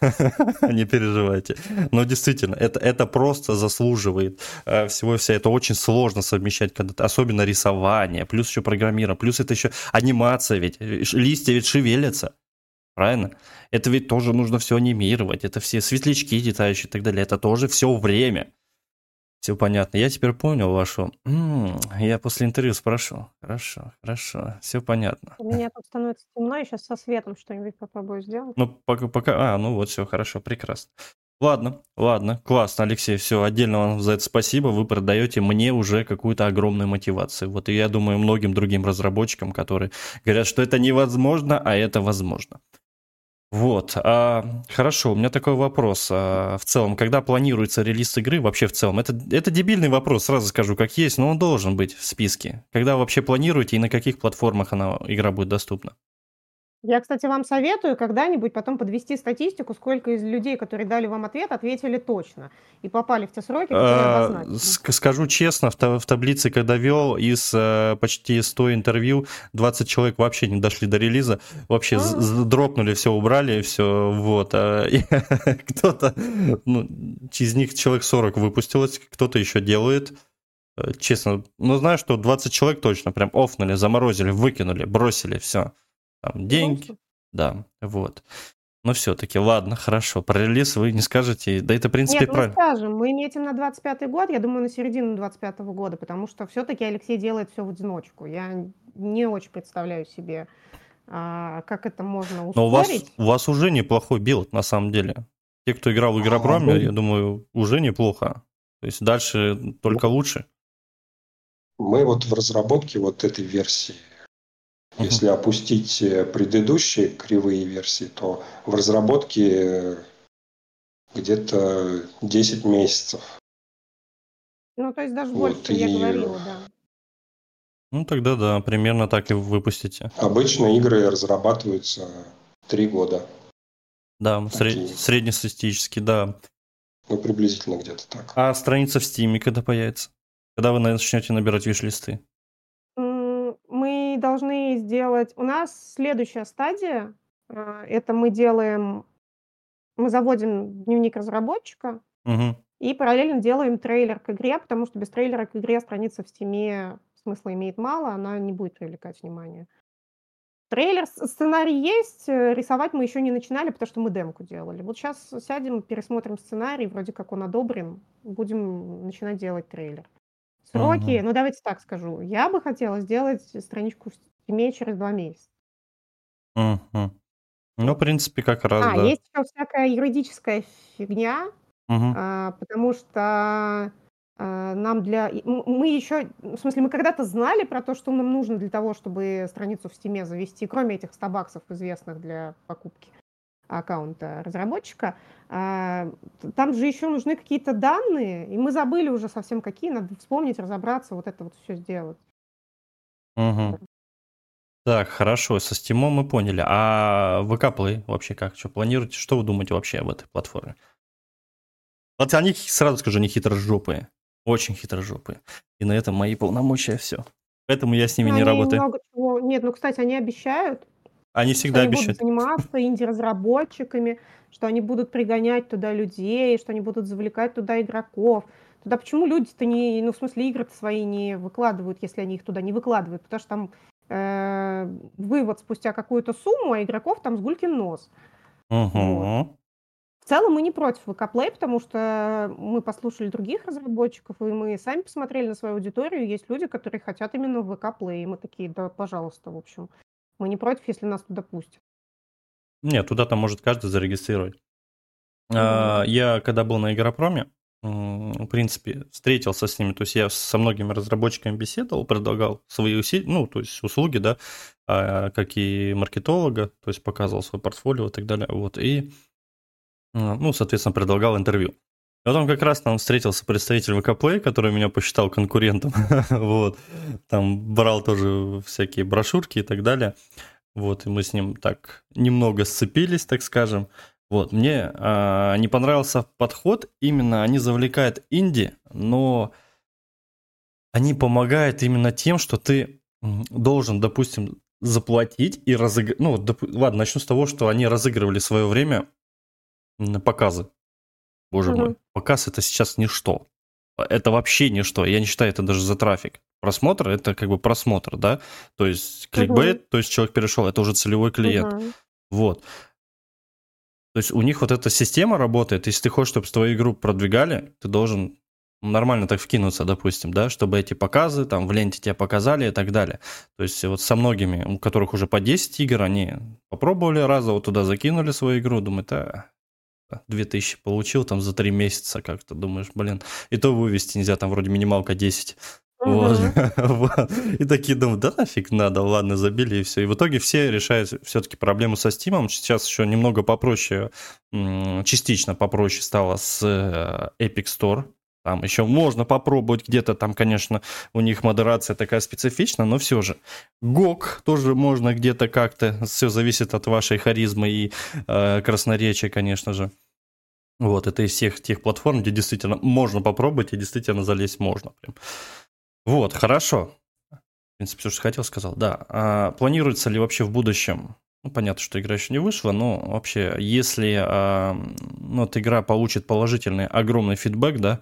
Не переживайте. Но действительно, это, это просто заслуживает э, всего вся. Это очень сложно совмещать, когда особенно рисование, плюс еще программирование, плюс это еще анимация ведь, листья ведь шевелятся правильно? Это ведь тоже нужно все анимировать, это все светлячки летающие и так далее, это тоже все время. Все понятно. Я теперь понял вашу. М-м, я после интервью спрошу. Хорошо, хорошо, все понятно. У меня тут становится темно, я сейчас со светом что-нибудь попробую сделать. Ну, пока, пока... А, ну вот, все, хорошо, прекрасно. Ладно, ладно, классно, Алексей, все, отдельно вам за это спасибо, вы продаете мне уже какую-то огромную мотивацию. Вот и я думаю, многим другим разработчикам, которые говорят, что это невозможно, а это возможно. Вот, а, хорошо, у меня такой вопрос. А, в целом, когда планируется релиз игры, вообще в целом, это, это дебильный вопрос, сразу скажу, как есть, но он должен быть в списке. Когда вообще планируете и на каких платформах она, игра будет доступна? Я, кстати, вам советую когда-нибудь потом подвести статистику, сколько из людей, которые дали вам ответ, ответили точно и попали в те сроки, которые а, Скажу честно, в, таблице, когда вел, из э, почти 100 интервью 20 человек вообще не дошли до релиза, вообще а. дропнули, все убрали, все, вот. А, кто-то, ну, из них человек 40 выпустилось, кто-то еще делает, э, честно, ну, знаю, что 20 человек точно прям офнули, заморозили, выкинули, бросили, все там деньги. Да, вот. Но все-таки, ладно, хорошо. Про релиз вы не скажете. Да это, в принципе, Нет, мы правильно. скажем. Мы метим на 25-й год, я думаю, на середину 25-го года, потому что все-таки Алексей делает все в одиночку. Я не очень представляю себе, а, как это можно ускорить. Но у вас, у вас уже неплохой билд, на самом деле. Те, кто играл в Игропроме, а, я думаю, уже неплохо. То есть дальше только лучше. Мы вот в разработке вот этой версии если опустить э, предыдущие кривые версии, то в разработке э, где-то 10 месяцев. Ну, то есть даже вот, больше, чем и... я говорила, да. Ну, тогда да, примерно так и выпустите. Обычно игры разрабатываются 3 года. Да, сред... среднестатистически, да. Ну, приблизительно где-то так. А страница в Steam когда появится? Когда вы начнете набирать wishlist ы? Сделать... У нас следующая стадия, а, это мы делаем... Мы заводим дневник разработчика Мгм. и параллельно делаем трейлер к игре, потому что без трейлера к игре страница в Steam е смысла имеет мало, она не будет привлекать внимание. Трейлер, сценарий есть, э, рисовать мы еще не начинали, потому что мы демку делали. Вот сейчас сядем, пересмотрим сценарий, вроде как он одобрен, будем начинать делать трейлер. Сроки, Мгм. ну давайте так скажу, я бы хотела сделать страничку "Стиме" через два месяца. Мгм. Ну, в принципе, как раз, А, да. есть еще всякая юридическая фигня, Мгм. а, потому что, а, нам для мы еще, в смысле, мы когда-то знали про то, что нам нужно для того, чтобы страницу в "Стиме" завести, кроме этих 100 баксов, известных для покупки аккаунта разработчика. А, там же еще нужны какие-то данные, и мы забыли уже совсем какие, надо вспомнить, разобраться, вот это вот все сделать. Угу. Так, хорошо, со Steam мы поняли. А VK Play вообще как? Что планируете? Что вы думаете вообще об этой платформе? Вот они, сразу скажу, не хитрожопые. Очень хитрожопые. И на этом мои полномочия все. Поэтому я с ними ну, не работаю. Много чего... Нет, ну, кстати, они обещают, Они всегда что они обещают. будут заниматься инди-разработчиками, что они будут пригонять туда людей, что они будут завлекать туда игроков. Туда почему люди-то не, ну, в смысле, игры свои не выкладывают, если они их туда не выкладывают? Потому что там э, вывод спустя какую-то сумму, а игроков там с гулькин нос. Вот. Угу. В целом мы не против ВК-плей, потому что мы послушали других разработчиков, и мы сами посмотрели на свою аудиторию. Есть люди, которые хотят именно ВК-плей. И мы такие, да, пожалуйста, в общем. Мы не против, если нас туда пустят. Нет, туда там может каждый зарегистрировать. А, Я когда был на Игропроме, в принципе, встретился с ними, то есть я со многими разработчиками беседовал, предлагал свои уси- ну, то есть услуги, да, а, как и маркетолога, то есть показывал свое портфолио и так далее, вот, и, а, ну, соответственно, предлагал интервью. Потом как раз там встретился представитель ВК-плей, который меня посчитал конкурентом, вот, там брал тоже всякие брошюрки и так далее, вот, и мы с ним так немного сцепились, так скажем, вот, мне а, не понравился подход, именно они завлекают инди, но они помогают именно тем, что ты должен, допустим, заплатить и разыграть. Ну, доп- ладно, начну с того, что они разыгрывали свое время на показы. Боже мой, Мгм. показ это сейчас ничто. Это вообще ничто. Я не считаю это даже за трафик. Просмотр это как бы просмотр, да? То есть кликбейт, то есть человек перешел, это уже целевой клиент. Мгм. Вот. То есть у них вот эта система работает. Если ты хочешь, чтобы твою игру продвигали, ты должен нормально так вкинуться, допустим, да, чтобы эти показы там в ленте тебя показали и так далее. То есть вот со многими, у которых уже по 10 игр, они попробовали раза, вот туда закинули свою игру, думают, а, 2000 получил там за 3 месяца как-то, думаешь, блин, и то вывести нельзя, там вроде минималка 10. Вот. И такие думают, да нафиг надо, ладно, забили и все. И в итоге все решают все-таки проблему со Steam. Сейчас еще немного попроще, частично попроще стало с э, Epic Store. Там еще можно попробовать где-то, там, конечно, у них модерация такая специфичная, но все же. GOG тоже можно где-то как-то, все зависит от вашей харизмы и э, красноречия, конечно же. Вот, это из всех тех платформ, где действительно можно попробовать и действительно залезть можно. Прям. Вот, хорошо. В принципе, все, что хотел, сказал. Да. А планируется ли вообще в будущем? Ну, понятно, что игра еще не вышла, но вообще, если а, ну, вот игра получит положительный огромный фидбэк, да,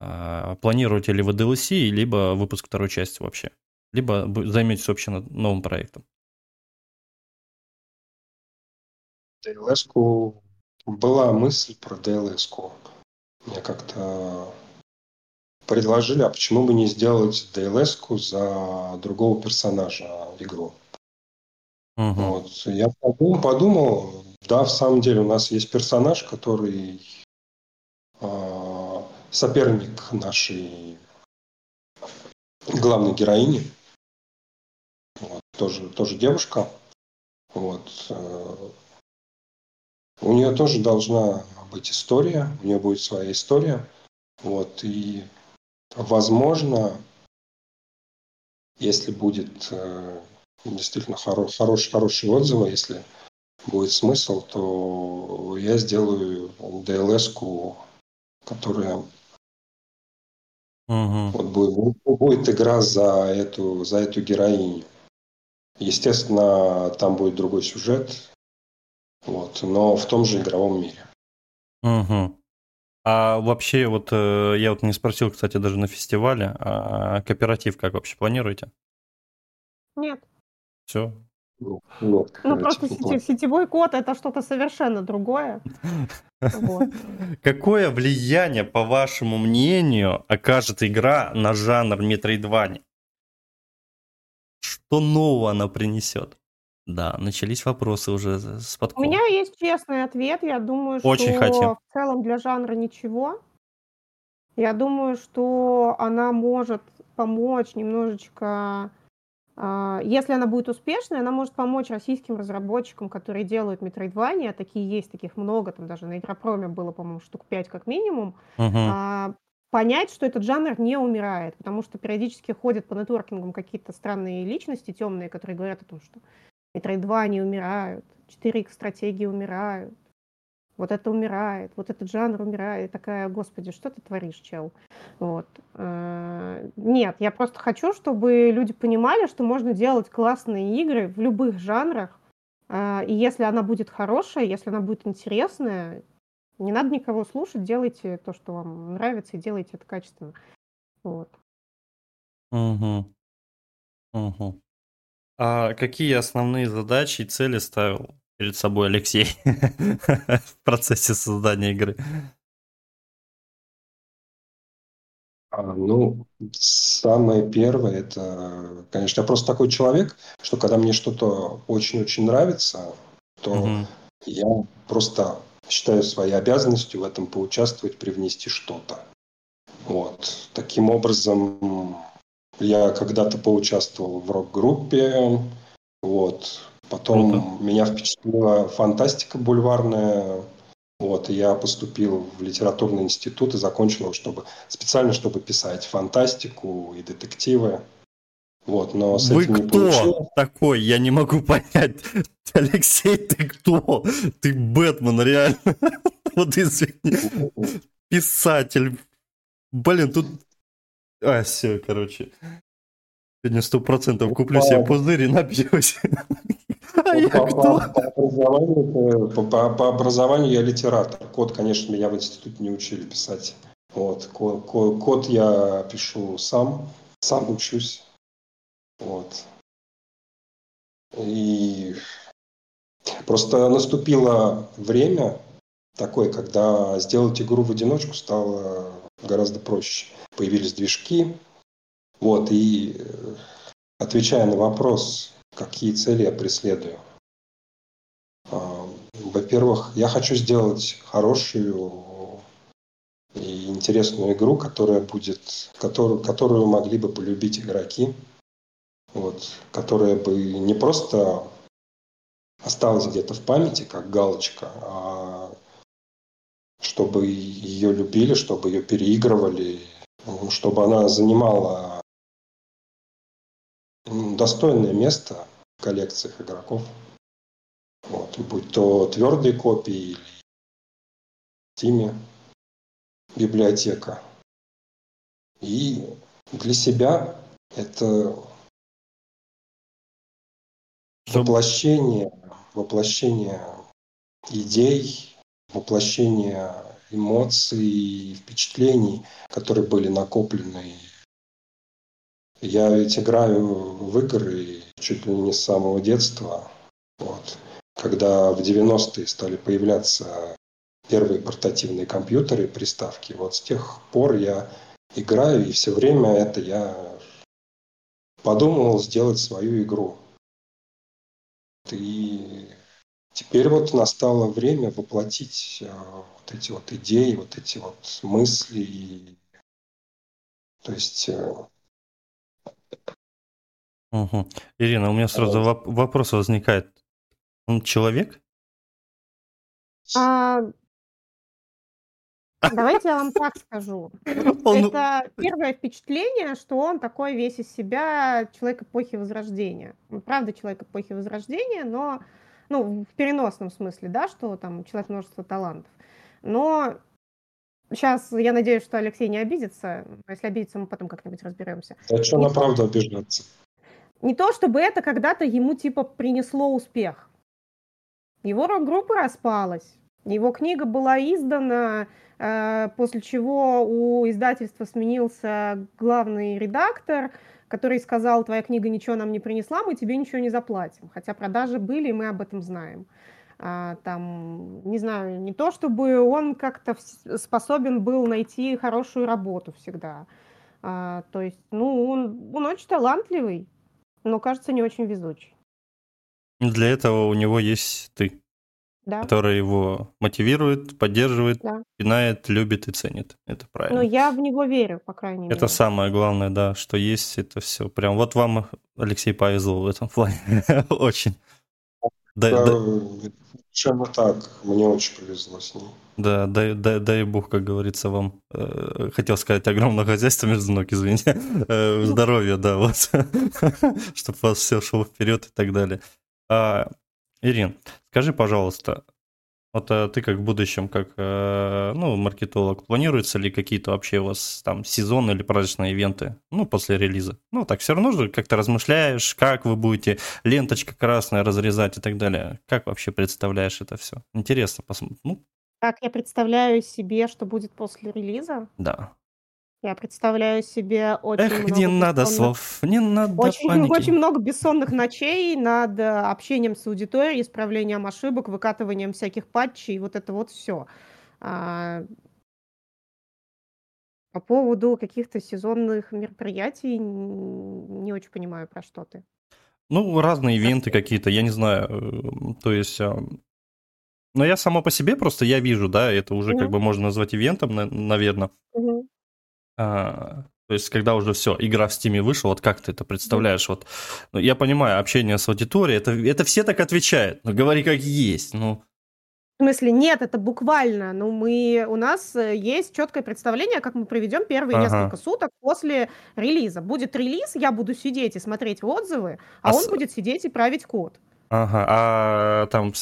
а, планируете ли вы DLC, либо выпуск второй части вообще? Либо займетесь вообще новым проектом? DLS-ку была мысль про DLS-ку. Мне как-то предложили, а почему бы не сделать DLS-ку за другого персонажа в игру. Мгм. Вот. Я подумал, подумал, да, в самом деле у нас есть персонаж, который а, соперник нашей главной героини. Вот, тоже, тоже девушка. Вот. э, У нее тоже должна быть история, у нее будет своя история. Вот, и возможно, если будет э, действительно хоро- хорош, хорошие отзывы, если будет смысл, то я сделаю DLS-ку, которая Мгм. вот будет, будет игра за эту, за эту героиню. Естественно, там будет другой сюжет, вот, но в том же игровом мире. Мгм. А вообще, вот э, я вот не спросил, кстати, даже на фестивале, а кооператив как вообще планируете? Нет. Все. Ну, Ну, короче, просто не сети- сетевой код это что-то совершенно другое. Вот. Какое влияние, по вашему мнению, окажет игра на жанр Metroidvania? Что нового она принесет? Да, начались вопросы уже с У меня есть честный ответ. Я думаю, Очень что хотим. в целом для жанра ничего. Я думаю, что она может помочь немножечко, а, если она будет успешной, она может помочь российским разработчикам, которые делают Metroidvania, такие есть, таких много, там даже на Игропроме было, по-моему, штук 5 как минимум, Мгм. а, понять, что этот жанр не умирает, потому что периодически ходят по нетворкингам какие-то странные личности темные, которые говорят о том, что Metroidvania умирают, 4X стратегии умирают, вот это умирает, вот этот жанр умирает. И такая, господи, что ты творишь, чел? Вот. Э, Нет, я просто хочу, чтобы люди понимали, что можно делать классные игры в любых жанрах, А, и если она будет хорошая, если она будет интересная, не надо никого слушать, делайте то, что вам нравится, и делайте это качественно. Вот. Угу. Угу. А какие основные задачи и цели ставил перед собой Алексей в процессе создания игры? А, ну, самое первое, это, конечно, я просто такой человек, что когда мне что-то очень-очень нравится, то угу. я просто считаю своей обязанностью в этом поучаствовать, привнести что-то. Вот. Таким образом, я когда-то поучаствовал в рок-группе, вот. Потом Круто. меня впечатлила фантастика бульварная, вот, и я поступил в литературный институт и закончил его, чтобы, специально, чтобы писать фантастику и детективы. Вот, но с Вы этим кто получилось. такой? Я не могу понять. Алексей, ты кто? Ты Бэтмен, реально. Вот извини. Писатель. Блин, тут... А, все, короче. Сегодня сто процентов куплю себе пузырь и напьюсь. А я по, кто? по- по образованию, я литератор. Код, конечно, меня в институте не учили писать. Вот, ко- ко- код я пишу сам, сам учусь. Вот. И просто наступило время такое, когда сделать игру в одиночку стало гораздо проще. Появились движки. Вот, и э, отвечая на вопрос, какие цели я преследую. А, Во-первых, я хочу сделать хорошую и интересную игру, которая будет, которую, которую могли бы полюбить игроки, вот, которая бы не просто осталась где-то в памяти, как галочка, а чтобы ее любили, чтобы ее переигрывали, чтобы она занимала достойное место в коллекциях игроков. Вот, будь то твердые копии или Steam библиотека. И для себя это воплощение, воплощение идей, воплощение эмоций и впечатлений, которые были накоплены. Я ведь играю в игры чуть ли не с самого детства. Вот. Когда в 90-е стали появляться первые портативные компьютеры, приставки, вот с тех пор я играю, и все время это я подумывал сделать свою игру. И теперь вот настало время воплотить э, вот эти вот идеи, вот эти вот мысли. И, то есть Мгм. Ирина, у меня сразу воп- вопрос возникает. Он человек? А, Давайте я вам так скажу. Он- Это первое впечатление, что он такой весь из себя человек эпохи Возрождения. Он правда человек эпохи Возрождения, но ну, в переносном смысле, да, что там человек множество талантов. Но сейчас я надеюсь, что Алексей не обидится. А Если обидится, мы потом как-нибудь разберемся. а что на правду обижаться? Не то, чтобы это когда-то ему типа принесло успех. Его рок-группа распалась. Его книга была издана, э, после чего у издательства сменился главный редактор, который сказал, твоя книга ничего нам не принесла, мы тебе ничего не заплатим. Хотя продажи были, и мы об этом знаем. А, там, не знаю, не то чтобы он как-то способен был найти хорошую работу всегда. А, то есть, ну, он, он очень талантливый, но, кажется, не очень везучий. Для этого у него есть ты, Да. который его мотивирует, поддерживает, Да. пинает, любит и ценит. Это Но правильно. я в него верю, по крайней мере. Это самое главное, да, что есть, это все. Прям вот вам, Алексей, повезло в этом плане. Очень. Дай, Да, дай- Совершенно так. Мне очень повезло с ней. да, дай, дай, дай бог, как говорится, вам. э, Хотел сказать огромное хозяйство между ног, извините. Э, Здоровья, да, вот. Чтобы у вас все шло вперед и так далее. А, Ирин, скажи, пожалуйста, Вот а ты как в будущем, как э, ну, маркетолог, планируются ли какие-то вообще у вас там сезоны или праздничные ивенты, ну, после релиза? Ну, так все равно же как-то размышляешь, как вы будете ленточка красная разрезать и так далее. Как вообще представляешь это все? Интересно посмотреть. Ну, Как я представляю себе, что будет после релиза? да. Я представляю себе очень Эх, не много надо бессонных слов, не надо очень паники. очень много бессонных ночей над, э, общением с аудиторией, исправлением ошибок, выкатыванием всяких патчей, вот это вот все. по поводу каких-то сезонных мероприятий не очень понимаю, про что ты. Ну, разные ивенты какие-то, я не знаю, то есть... а, Но я само по себе просто, я вижу, да, это уже как Мгм. бы можно назвать ивентом, наверное. Мгм. А, то есть, когда уже все, игра в Стиме вышла, вот как ты это представляешь? Вот, ну, я понимаю, общение с аудиторией, это, это все так отвечают, ну, говори как есть, ну, В смысле, нет, это буквально. Ну, мы, у нас э, есть четкое представление, как мы проведем первые Ага. несколько суток после релиза. Будет релиз, я буду сидеть и смотреть отзывы, а А он с- будет сидеть и править код. ага, а там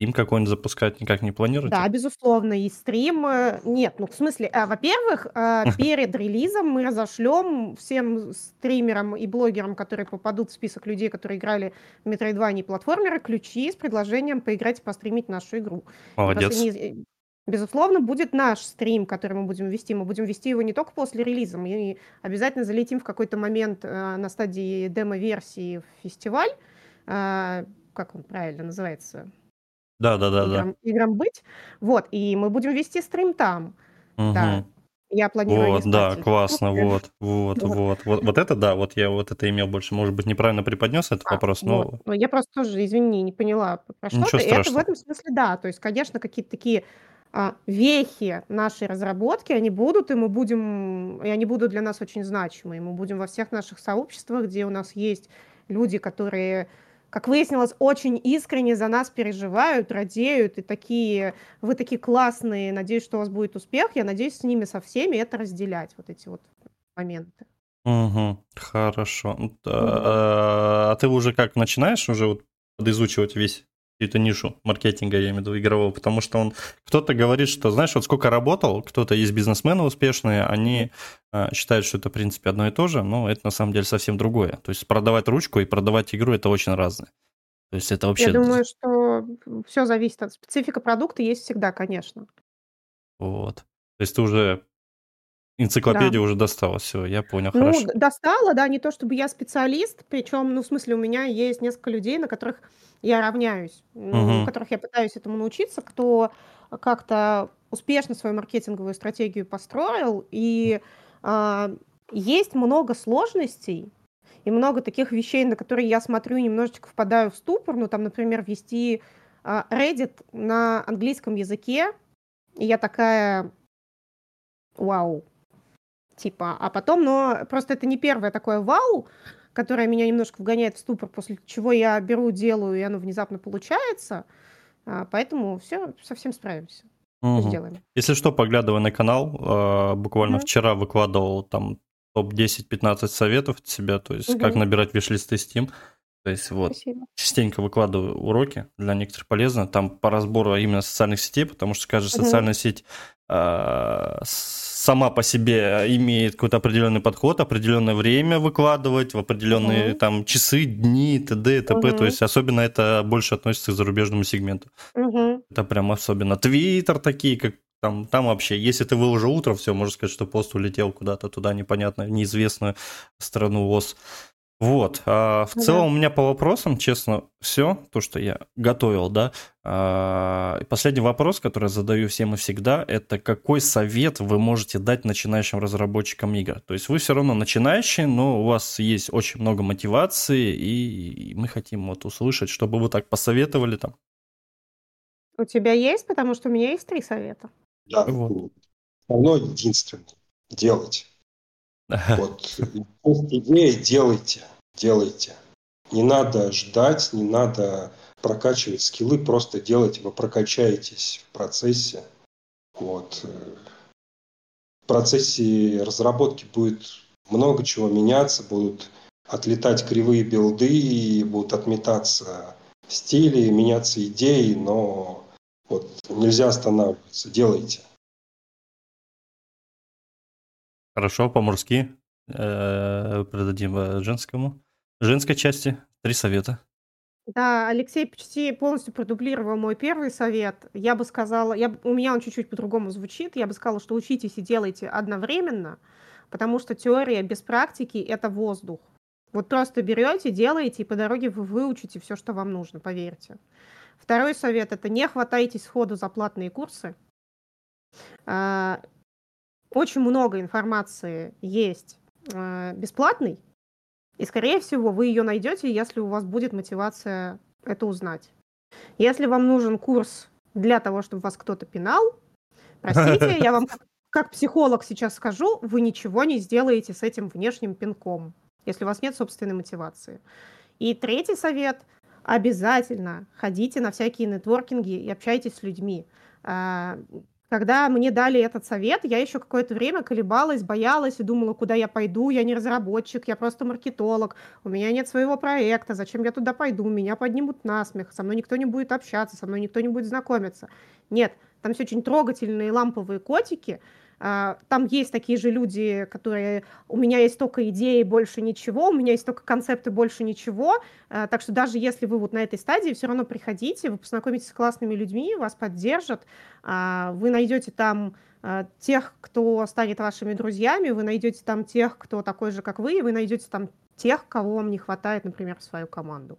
Steam какой-нибудь запускать никак не планируете? Да, безусловно, и стрим. э, Нет, ну, в смысле, а, во-первых, а, перед релизом мы разошлем всем стримерам и блогерам, которые попадут в список людей, которые играли в Metroidvania и платформеры, ключи с предложением поиграть и постримить нашу игру. Молодец. не- э, Безусловно, будет наш стрим, который мы будем вести. Мы будем вести его не только после релиза, мы обязательно залетим в какой-то момент э, на стадии демо-версии в фестиваль. Как он правильно называется? Да, да, да, да. Играм, играм быть. Вот, и мы будем вести стрим там. Да. Мгм. Я планирую Вот, да, классно, вот, вот, Вот. вот, это да, вот я вот это имел больше, может быть, неправильно преподнес этот А, вопрос, но вот. Ну, я просто тоже, извини, не поняла, про что Ничего. И это в страшного. этом смысле да. То есть, конечно, какие-то такие а, вехи нашей разработки, они будут, и мы будем, и они будут для нас очень значимы. И мы будем во всех наших сообществах, где у нас есть люди, которые, как выяснилось, очень искренне за нас переживают, радеют, и такие, вы такие классные, надеюсь, что у вас будет успех. Я надеюсь с ними со всеми это разделять, вот эти вот моменты. Мгм. Хорошо. А, а ты уже как начинаешь уже вот подизучивать весь эту нишу маркетинга, я имею в виду, игрового, потому что он, кто-то говорит, что, знаешь, вот сколько работал, кто-то есть бизнесмены успешные, они а, считают, что это, в принципе, одно и то же, но это на самом деле совсем другое. То есть продавать ручку и продавать игру – это очень разное. То есть это вообще... Я думаю, что все зависит от специфика продукта, есть всегда, конечно. Вот. То есть ты уже энциклопедию уже достала, все, я понял, Ну, хорошо. достала, да, не то чтобы я специалист, причем, ну, в смысле, у меня есть несколько людей, на которых я равняюсь, ну, Мгм. у которых я пытаюсь этому научиться, кто как-то успешно свою маркетинговую стратегию построил, и а, есть много сложностей, и много таких вещей, на которые я смотрю и немножечко впадаю в ступор, ну, там, например, вести а, Reddit на английском языке, и я такая, вау, типа, а потом, но просто это не первое такое вау, которое меня немножко вгоняет в ступор, после чего я беру, делаю, и оно внезапно получается, А, поэтому все, совсем справимся, Мгм. сделаем. Если что, поглядывай на канал. а, Буквально Мгм. вчера выкладывал там топ-10-15 советов от себя, то есть как Мгм. набирать виш-листы Steam. То есть вот, Спасибо. частенько выкладываю уроки, для некоторых полезно, там по разбору именно социальных сетей, потому что каждая Мгм. социальная сеть сама по себе имеет какой-то определенный подход, определенное время выкладывать, в определенные Мгм. там часы, дни, т.д. и т.п. То Мгм. есть особенно это больше относится к зарубежному сегменту. Мгм. Это прям особенно. Твиттер такие, как там, там вообще, если ты выложил утром, все, можно сказать, что пост улетел куда-то туда, непонятно, неизвестную страну ОС. Вот. А в Ну целом да. у меня по вопросам, честно, все, то, что я готовил, да. А, последний вопрос, который я задаю всем и всегда, это какой совет вы можете дать начинающим разработчикам игр? То есть вы все равно начинающие, но у вас есть очень много мотивации, и мы хотим вот услышать, чтобы вы так посоветовали там. У тебя есть? Потому что у меня есть три совета. Да, Вот. равно единственное. Делать. Вот есть идея, делайте, делайте. Не надо ждать, не надо прокачивать скиллы, просто делайте, вы прокачаетесь в процессе. Вот. В процессе разработки будет много чего меняться, будут отлетать кривые билды, и будут отметаться стили, меняться идеи, но Вот нельзя останавливаться, делайте. Хорошо, по-морски. Э, Продадим э, женскому. Женской части три совета. Да, Алексей почти полностью продублировал мой первый совет. Я бы сказала, я, у меня он чуть-чуть по-другому звучит. Я бы сказала, что учитесь и делайте одновременно, потому что теория без практики – это воздух. Вот просто берете, делаете, и по дороге вы выучите все, что вам нужно, поверьте. Второй совет – это не хватайтесь сходу за платные курсы. А, очень много информации есть а, бесплатной, и, скорее всего, вы ее найдете, если у вас будет мотивация это узнать. Если вам нужен курс для того, чтобы вас кто-то пинал, простите, я вам как психолог сейчас скажу, вы ничего не сделаете с этим внешним пинком, если у вас нет собственной мотивации. И третий совет – обязательно ходите на всякие нетворкинги и общайтесь с людьми. Когда мне дали этот совет, я еще какое-то время колебалась, боялась и думала, куда я пойду. Я не разработчик, я просто маркетолог. У меня нет своего проекта. Зачем я туда пойду? Меня поднимут на смех. Со мной никто не будет общаться, со мной никто не будет знакомиться. Нет, там все очень трогательные ламповые котики. А, там есть такие же люди, которые у меня есть только идеи, больше ничего, у меня есть только концепты, больше ничего. А, так что даже если вы вот на этой стадии, все равно приходите, вы познакомитесь с классными людьми, вас поддержат, а, вы найдете там тех, кто станет вашими друзьями, вы найдете там тех, кто такой же, как вы, и вы найдете там тех, кого вам не хватает, например, в свою команду.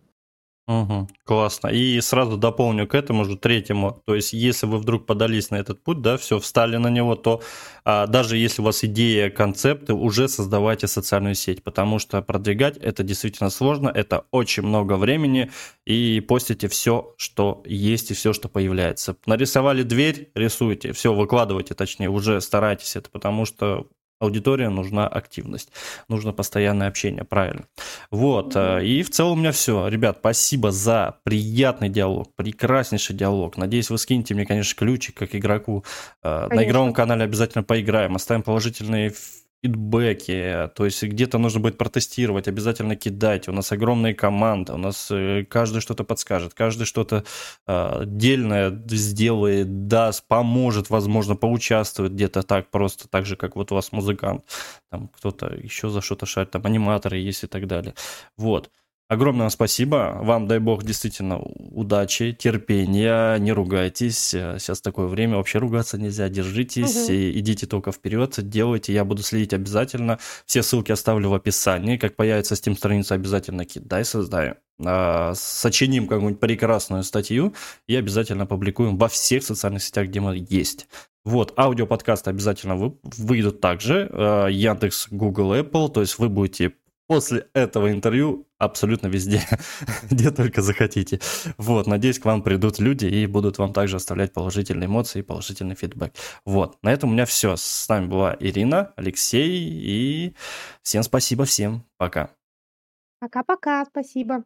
Угу, классно. И сразу дополню к этому же третьему. То есть, если вы вдруг подались на этот путь, да, все, встали на него, то а, даже если у вас идея, концепты, уже создавайте социальную сеть, потому что продвигать это действительно сложно, это очень много времени, и постите все, что есть и все, что появляется. Нарисовали дверь, рисуйте, все, выкладывайте, точнее, уже старайтесь это, потому что аудитория нужна активность, нужно постоянное общение, правильно. Вот, mm-hmm. и в целом у меня все. Ребят, спасибо за приятный диалог, прекраснейший диалог. Надеюсь, вы скинете мне, конечно, ключик как игроку. Э, конечно. На игровом канале обязательно поиграем, оставим положительные фидбэки, то есть где-то нужно будет протестировать, обязательно кидайте. У нас огромная команда, у нас э, каждый что-то подскажет, каждый что-то э, дельное сделает, даст, поможет, возможно, поучаствует где-то так, просто так же, как вот у вас музыкант, там кто-то еще за что-то шарит, там аниматоры есть и так далее. Вот. Огромное спасибо. Вам, дай бог, действительно удачи, терпения, не ругайтесь. Сейчас такое время, вообще ругаться нельзя. Держитесь, угу. и идите только вперед, делайте. Я буду следить обязательно. Все ссылки оставлю в описании. Как появится Steam страница, обязательно кидай, создай. А, сочиним какую-нибудь прекрасную статью и обязательно публикуем во всех социальных сетях, где мы есть. Вот, аудиоподкасты обязательно вы, выйдут также. А, Яндекс, Google, Apple. То есть вы будете после этого интервью абсолютно везде, где только захотите. Вот, надеюсь, к вам придут люди и будут вам также оставлять положительные эмоции и положительный фидбэк. Вот, на этом у меня все. С нами была Ирина, Алексей и всем спасибо, всем пока. Пока-пока, спасибо.